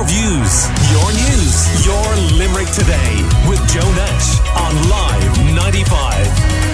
your views, your news, your Limerick today with Joe Nash on Live 95.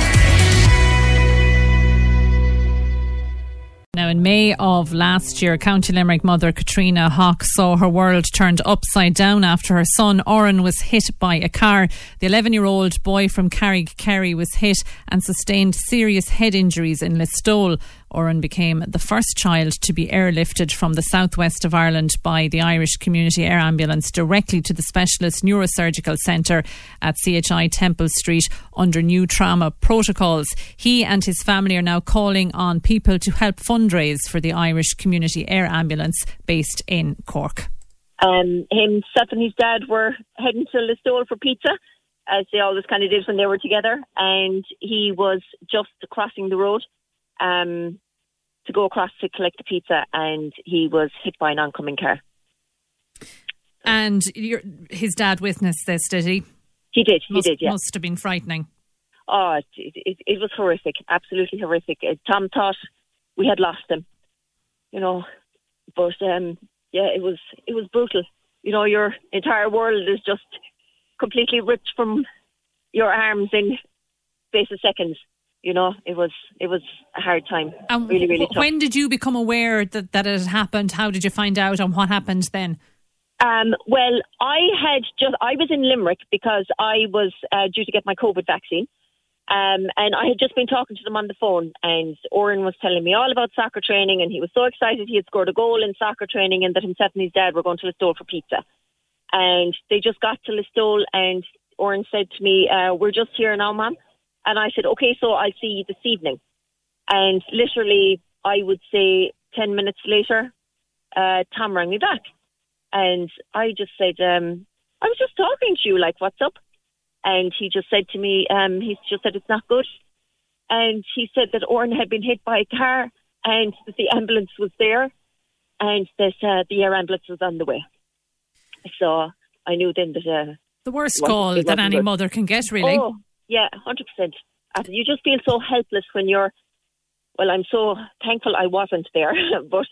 Now, in May of last year, County Limerick mother Katrina Hawk saw her world turned upside down after her son Oren was hit by a car. The 11 year old boy from Carrigkerry was hit and sustained serious head injuries in Listowel. Oren became the first child to be airlifted from the southwest of Ireland by the Irish Community Air Ambulance directly to the Specialist Neurosurgical Centre at CHI Temple Street under new trauma protocols. He and his family are now calling on people to help fundraise for the Irish Community Air Ambulance based in Cork. Um, himself and his dad were heading to Listowel for pizza, as they always kind of did when they were together, and he was just crossing the road um, to go across to collect the pizza, and he was hit by an oncoming car. And your, his dad witnessed this, did he? He did. He must, did. Yeah. Must have been frightening. Oh, it, it, it was horrific. Absolutely horrific. Uh, Tom thought we had lost him. You know, but um, yeah, it was it was brutal. You know, your entire world is just completely ripped from your arms in space of seconds you know, it was it was a hard time. And really, really tough. When did you become aware that, that it had happened? How did you find out and what happened then? Um, well, I had just I was in Limerick because I was uh, due to get my COVID vaccine. Um, and I had just been talking to them on the phone, and Oren was telling me all about soccer training, and he was so excited he had scored a goal in soccer training, and that himself and his dad were going to Listowel for pizza. And they just got to Listowel, and Oren said to me, uh, "We're just here now, Mom." And I said, okay, so I'll see you this evening. And literally, I would say 10 minutes later, uh, Tom rang me back. And I just said, um, I was just talking to you, like, what's up? And he just said to me, um, he just said, it's not good. And he said that Oren had been hit by a car and that the ambulance was there and that uh, the air ambulance was on the way. So I knew then that. Uh, The worst call that any good. mother can get, really. Oh, yeah, hundred percent. You just feel so helpless when you're. Well, I'm so thankful I wasn't there, but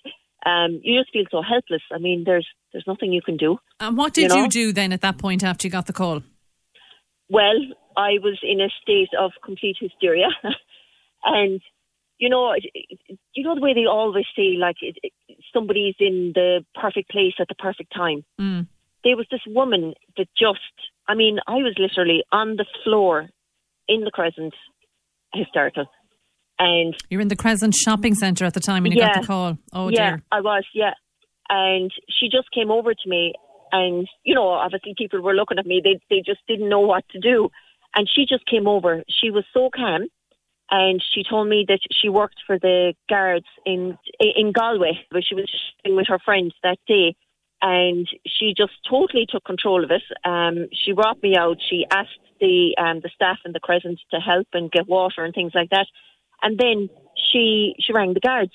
um, you just feel so helpless. I mean, there's there's nothing you can do. And what did you you, do then at that point after you got the call? Well, I was in a state of complete hysteria, and you know, you know the way they always say, like it, it, somebody's in the perfect place at the perfect time. Mm. There was this woman that just, I mean, I was literally on the floor in the crescent, hysterical, and you're in the Crescent Shopping Centre at the time when you got the call. Oh, yeah, dear. I was, yeah. And she just came over to me, and you know, obviously people were looking at me. They they just didn't know what to do, and she just came over. She was so calm, and she told me that she worked for the guards in in Galway, but she was with her friends that day. And she just totally took control of it. Um, she brought me out. She asked the um, the staff in the Crescent to help and get water and things like that. And then she she rang the guards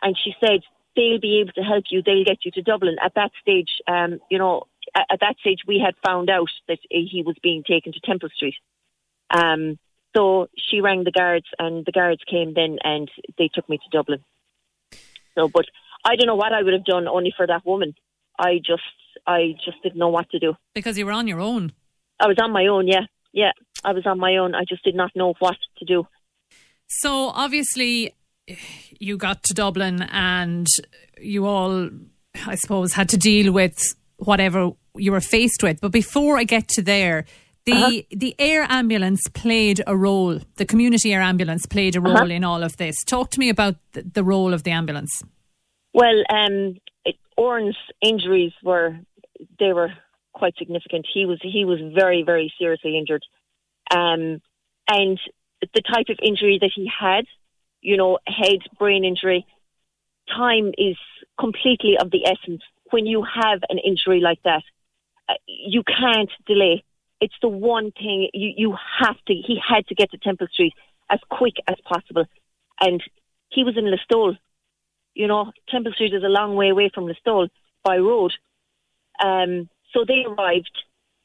and she said they'll be able to help you. They'll get you to Dublin. At that stage, um, you know, at, at that stage we had found out that he was being taken to Temple Street. Um, so she rang the guards, and the guards came then, and they took me to Dublin. So, but I don't know what I would have done only for that woman. I just, I just didn't know what to do. Because you were on your own. I was on my own. Yeah, yeah, I was on my own. I just did not know what to do. So obviously, you got to Dublin and you all, I suppose, had to deal with whatever you were faced with. But before I get to there, the Uh-huh. the air ambulance played a role. The community air ambulance played a role Uh-huh. in all of this. Talk to me about the, the role of the ambulance. Well, um, Oren's injuries were they were quite significant. He was he was very very seriously injured, um, and the type of injury that he had, you know, head brain injury, time is completely of the essence. When you have an injury like that, uh, you can't delay. It's the one thing you you have to. He had to get to Temple Street as quick as possible, and he was in Listowel you know, Temple Street is a long way away from Listowel by road. Um, so they arrived.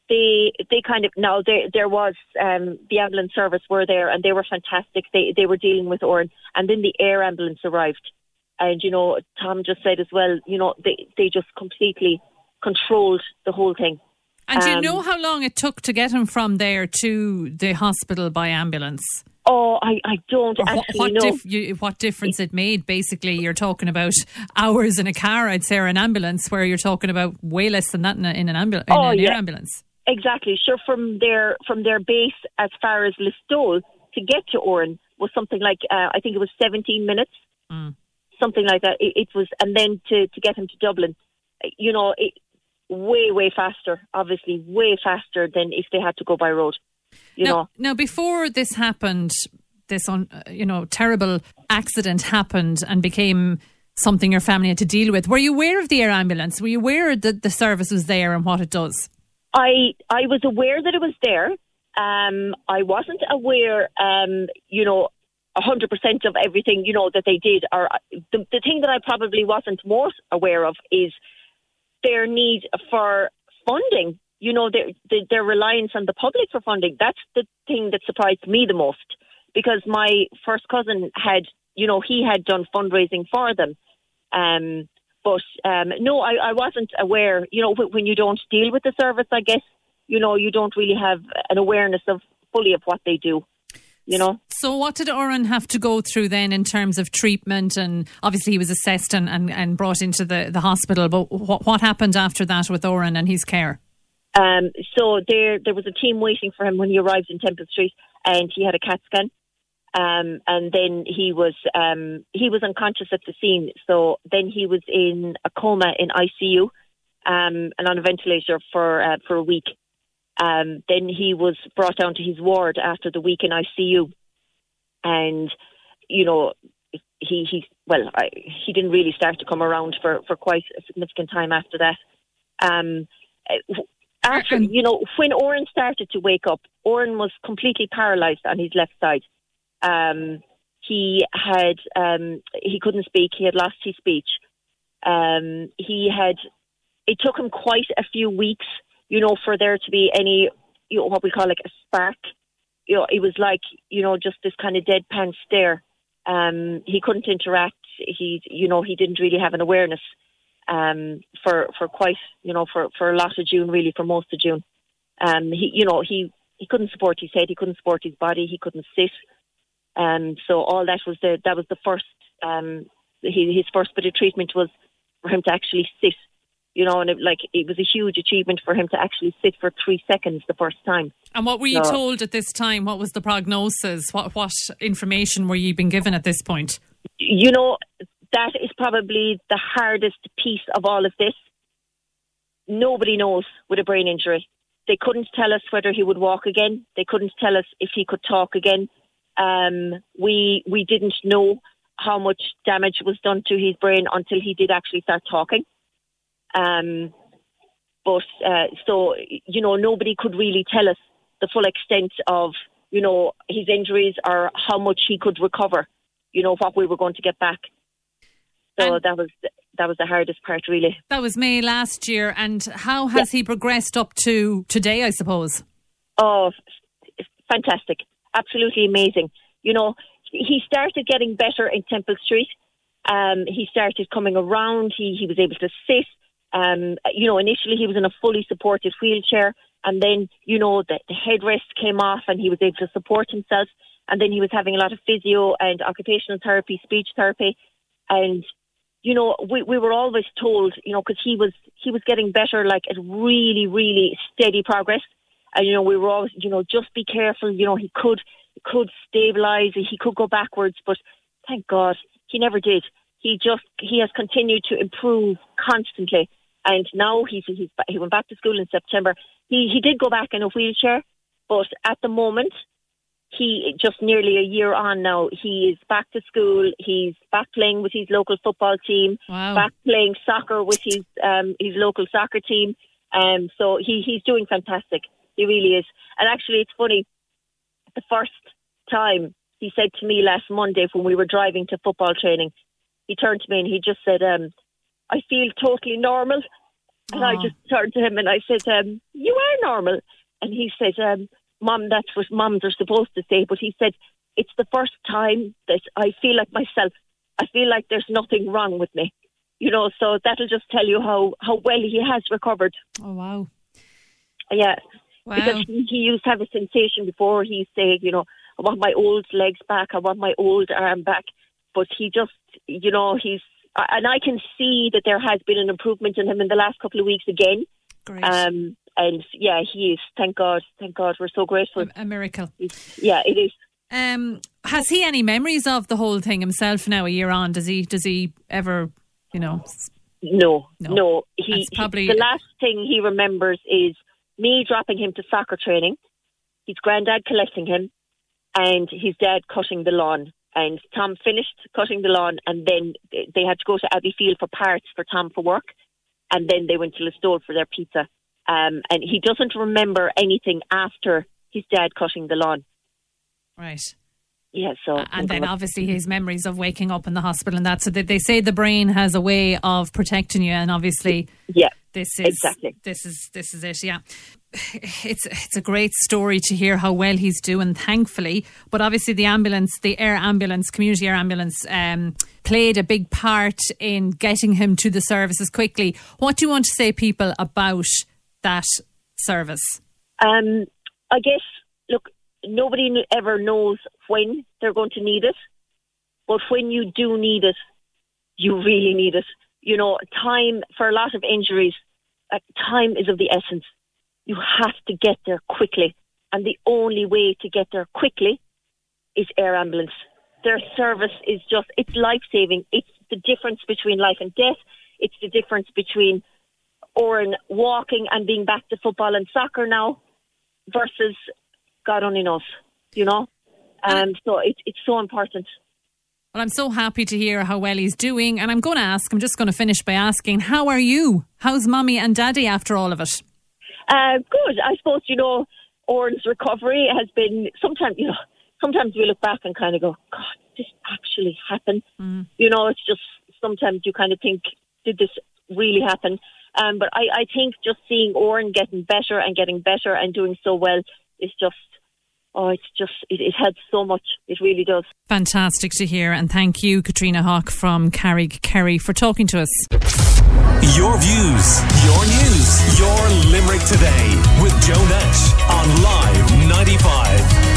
They they kind of now there there was um, the ambulance service were there and they were fantastic. They they were dealing with Oren and then the air ambulance arrived. And you know, Tom just said as well, you know, they they just completely controlled the whole thing. And do you Um, know how long it took to get him from there to the hospital by ambulance? Oh, I, I don't Or what, actually what, know. dif- you, what difference it made? Basically, you're talking about hours in a car, I'd say, or an ambulance, where you're talking about way less than that in, a, in an, ambu- in Oh, an air ambulance. Exactly. Sure. From their from their base as far as Listowel to get to Oren was something like uh, I think it was 17 minutes, Mm. something like that. It, it was, and then to to get him to Dublin, you know, it, way way faster. Obviously, way faster than if they had to go by road. You now, know. now, before this happened, this un, uh, you know terrible accident happened and became something your family had to deal with. Were you aware of the air ambulance? Were you aware that the service was there and what it does? I I was aware that it was there. Um, I wasn't aware, um, you know, hundred percent of everything, you know, that they did. Or uh, the the thing that I probably wasn't more aware of is their need for funding. You know, their their, reliance on the public for funding. That's the thing that surprised me the most because my first cousin had, you know, he had done fundraising for them. Um, but um, no, I, I wasn't aware. You know, when you don't deal with the service, I guess you know you don't really have an awareness of fully of what they do. You know. So, what did Oren have to go through then in terms of treatment? And obviously, he was assessed and, and, and brought into the, the hospital. But what, what happened after that with Oren and his care? Um, so there, there was a team waiting for him when he arrived in Temple Street, and he had a CAT scan. Um, and then he was um, he was unconscious at the scene. So then he was in a coma in ICU um, and on a ventilator for uh, for a week. Um, then he was brought down to his ward after the week in ICU, and you know he he well I, he didn't really start to come around for for quite a significant time after that. After you know when Oren started to wake up, Oren was completely paralysed on his left side. Um, he had um, he couldn't speak. He had lost his speech. Um, he had. It took him quite a few weeks, you know, for there to be any, you know, what we call like a spark. You know, it was like you know just this kind of deadpan stare. Um, he couldn't interact. He, you know, he didn't really have an awareness um, for for quite, you know, for for a lot of June, really, for most of June. Um, he, you know, he he couldn't support his head. He couldn't support his body. He couldn't sit. Um, so all that was the that was the first um, he, his first bit of treatment was for him to actually sit, you know, and it, like it was a huge achievement for him to actually sit for three seconds the first time. And what were you No. told at this time? What was the prognosis? What, what information were you being given at this point? You know, that is probably the hardest piece of all of this. Nobody knows with a brain injury. They couldn't tell us whether he would walk again. They couldn't tell us if he could talk again. Um, we we didn't know how much damage was done to his brain until he did actually start talking. Um, but uh, so you know, nobody could really tell us the full extent of you know his injuries or how much he could recover. You know what we were going to get back. So And- that was that was the hardest part, really. That was May last year. And how has he progressed up to today, I suppose? Oh, fantastic. Absolutely amazing. You know, he started getting better in Temple Street. Um, he started coming around. He, he was able to sit. Um, you know, initially he was in a fully supported wheelchair. And then, you know, the, the headrest came off and he was able to support himself. And then he was having a lot of physio and occupational therapy, speech therapy. And, you know, we, we were always told, you know, because he was, he was getting better, like at really, really steady progress. And you know, we were always, you know, just be careful. You know, he could could stabilize, he could go backwards, but thank God he never did. He just he has continued to improve constantly, and now he's, he's he went back to school in September. He he did go back in a wheelchair, but at the moment he just nearly a year on now. He is back to school. He's back playing with his local football team Wow. back playing soccer with his um, his local soccer team. Um, so he he's doing fantastic. He really is. And actually, it's funny. The first time he said to me last Monday when we were driving to football training, he turned to me and he just said, um, "I feel totally normal." And I just turned to him and I said, um, "You are normal." And he said, "Mom, that's what moms are supposed to say." But he said, "It's the first time that I feel like myself. I feel like there's nothing wrong with me." You know, so that'll just tell you how how well he has recovered. Oh wow. Yeah. Wow. Because he, he used to have a sensation before. He said, you know, I want my old legs back. I want my old arm back. But he just, you know, he's, and I can see that there has been an improvement in him in the last couple of weeks again. Great. Um, and yeah, he is. Thank God. Thank God. We're so grateful. a, miracle. Yeah, it is. Um, has he any memories of the whole thing himself now? A year on, does he? Does he ever? You know, No, No. no. He, That's probably- he the last thing he remembers is me dropping him to soccer training, his granddad collecting him, and his dad cutting the lawn. And Tom finished cutting the lawn, and then they- they had to go to Abbeyfeale for parts for Tom for work, and then they went to Listowel for their pizza. Um, and he doesn't remember anything after his dad cutting the lawn. right? Yeah, so And then obviously his memories of waking up in the hospital and that. So they, they say the brain has a way of protecting you, and obviously yeah, this is Exactly. this is this is it. Yeah, it's it's a great story to hear how well he's doing. Thankfully, but obviously the ambulance, the air ambulance, community air ambulance, um, played a big part in getting him to the services quickly. What do you want to say, people, about that service? Um, I guess, look, nobody ever knows when they're going to need it, but when you do need it, you really need it. You know, time for a lot of injuries, uh, time is of the essence. You have to get there quickly, and the only way to get there quickly is air ambulance. Their service is just, it's life saving. It's the difference between life and death. It's the difference between Oren walking and being back to football and soccer now versus God only knows, you know? Um, so it, it's so important. Well, I'm so happy to hear how well he's doing, and I'm going to ask. I'm just going to finish by asking, how are you? How's mummy and daddy after all of it? Uh, good. I suppose, you know, Oren's recovery has been sometimes, you know, sometimes we look back and kind of go, God, did this actually happen? You know, it's just sometimes you kind of think, did this really happen? Um, but I, I think just seeing Oren getting better and getting better and doing so well is just, oh, it's just, it, it helps so much. It really does. Fantastic to hear, and thank you, Katrina Hawk from Carrigkerry, for talking to us. Your views, your news, your Limerick today with Joe Nash on Live 95.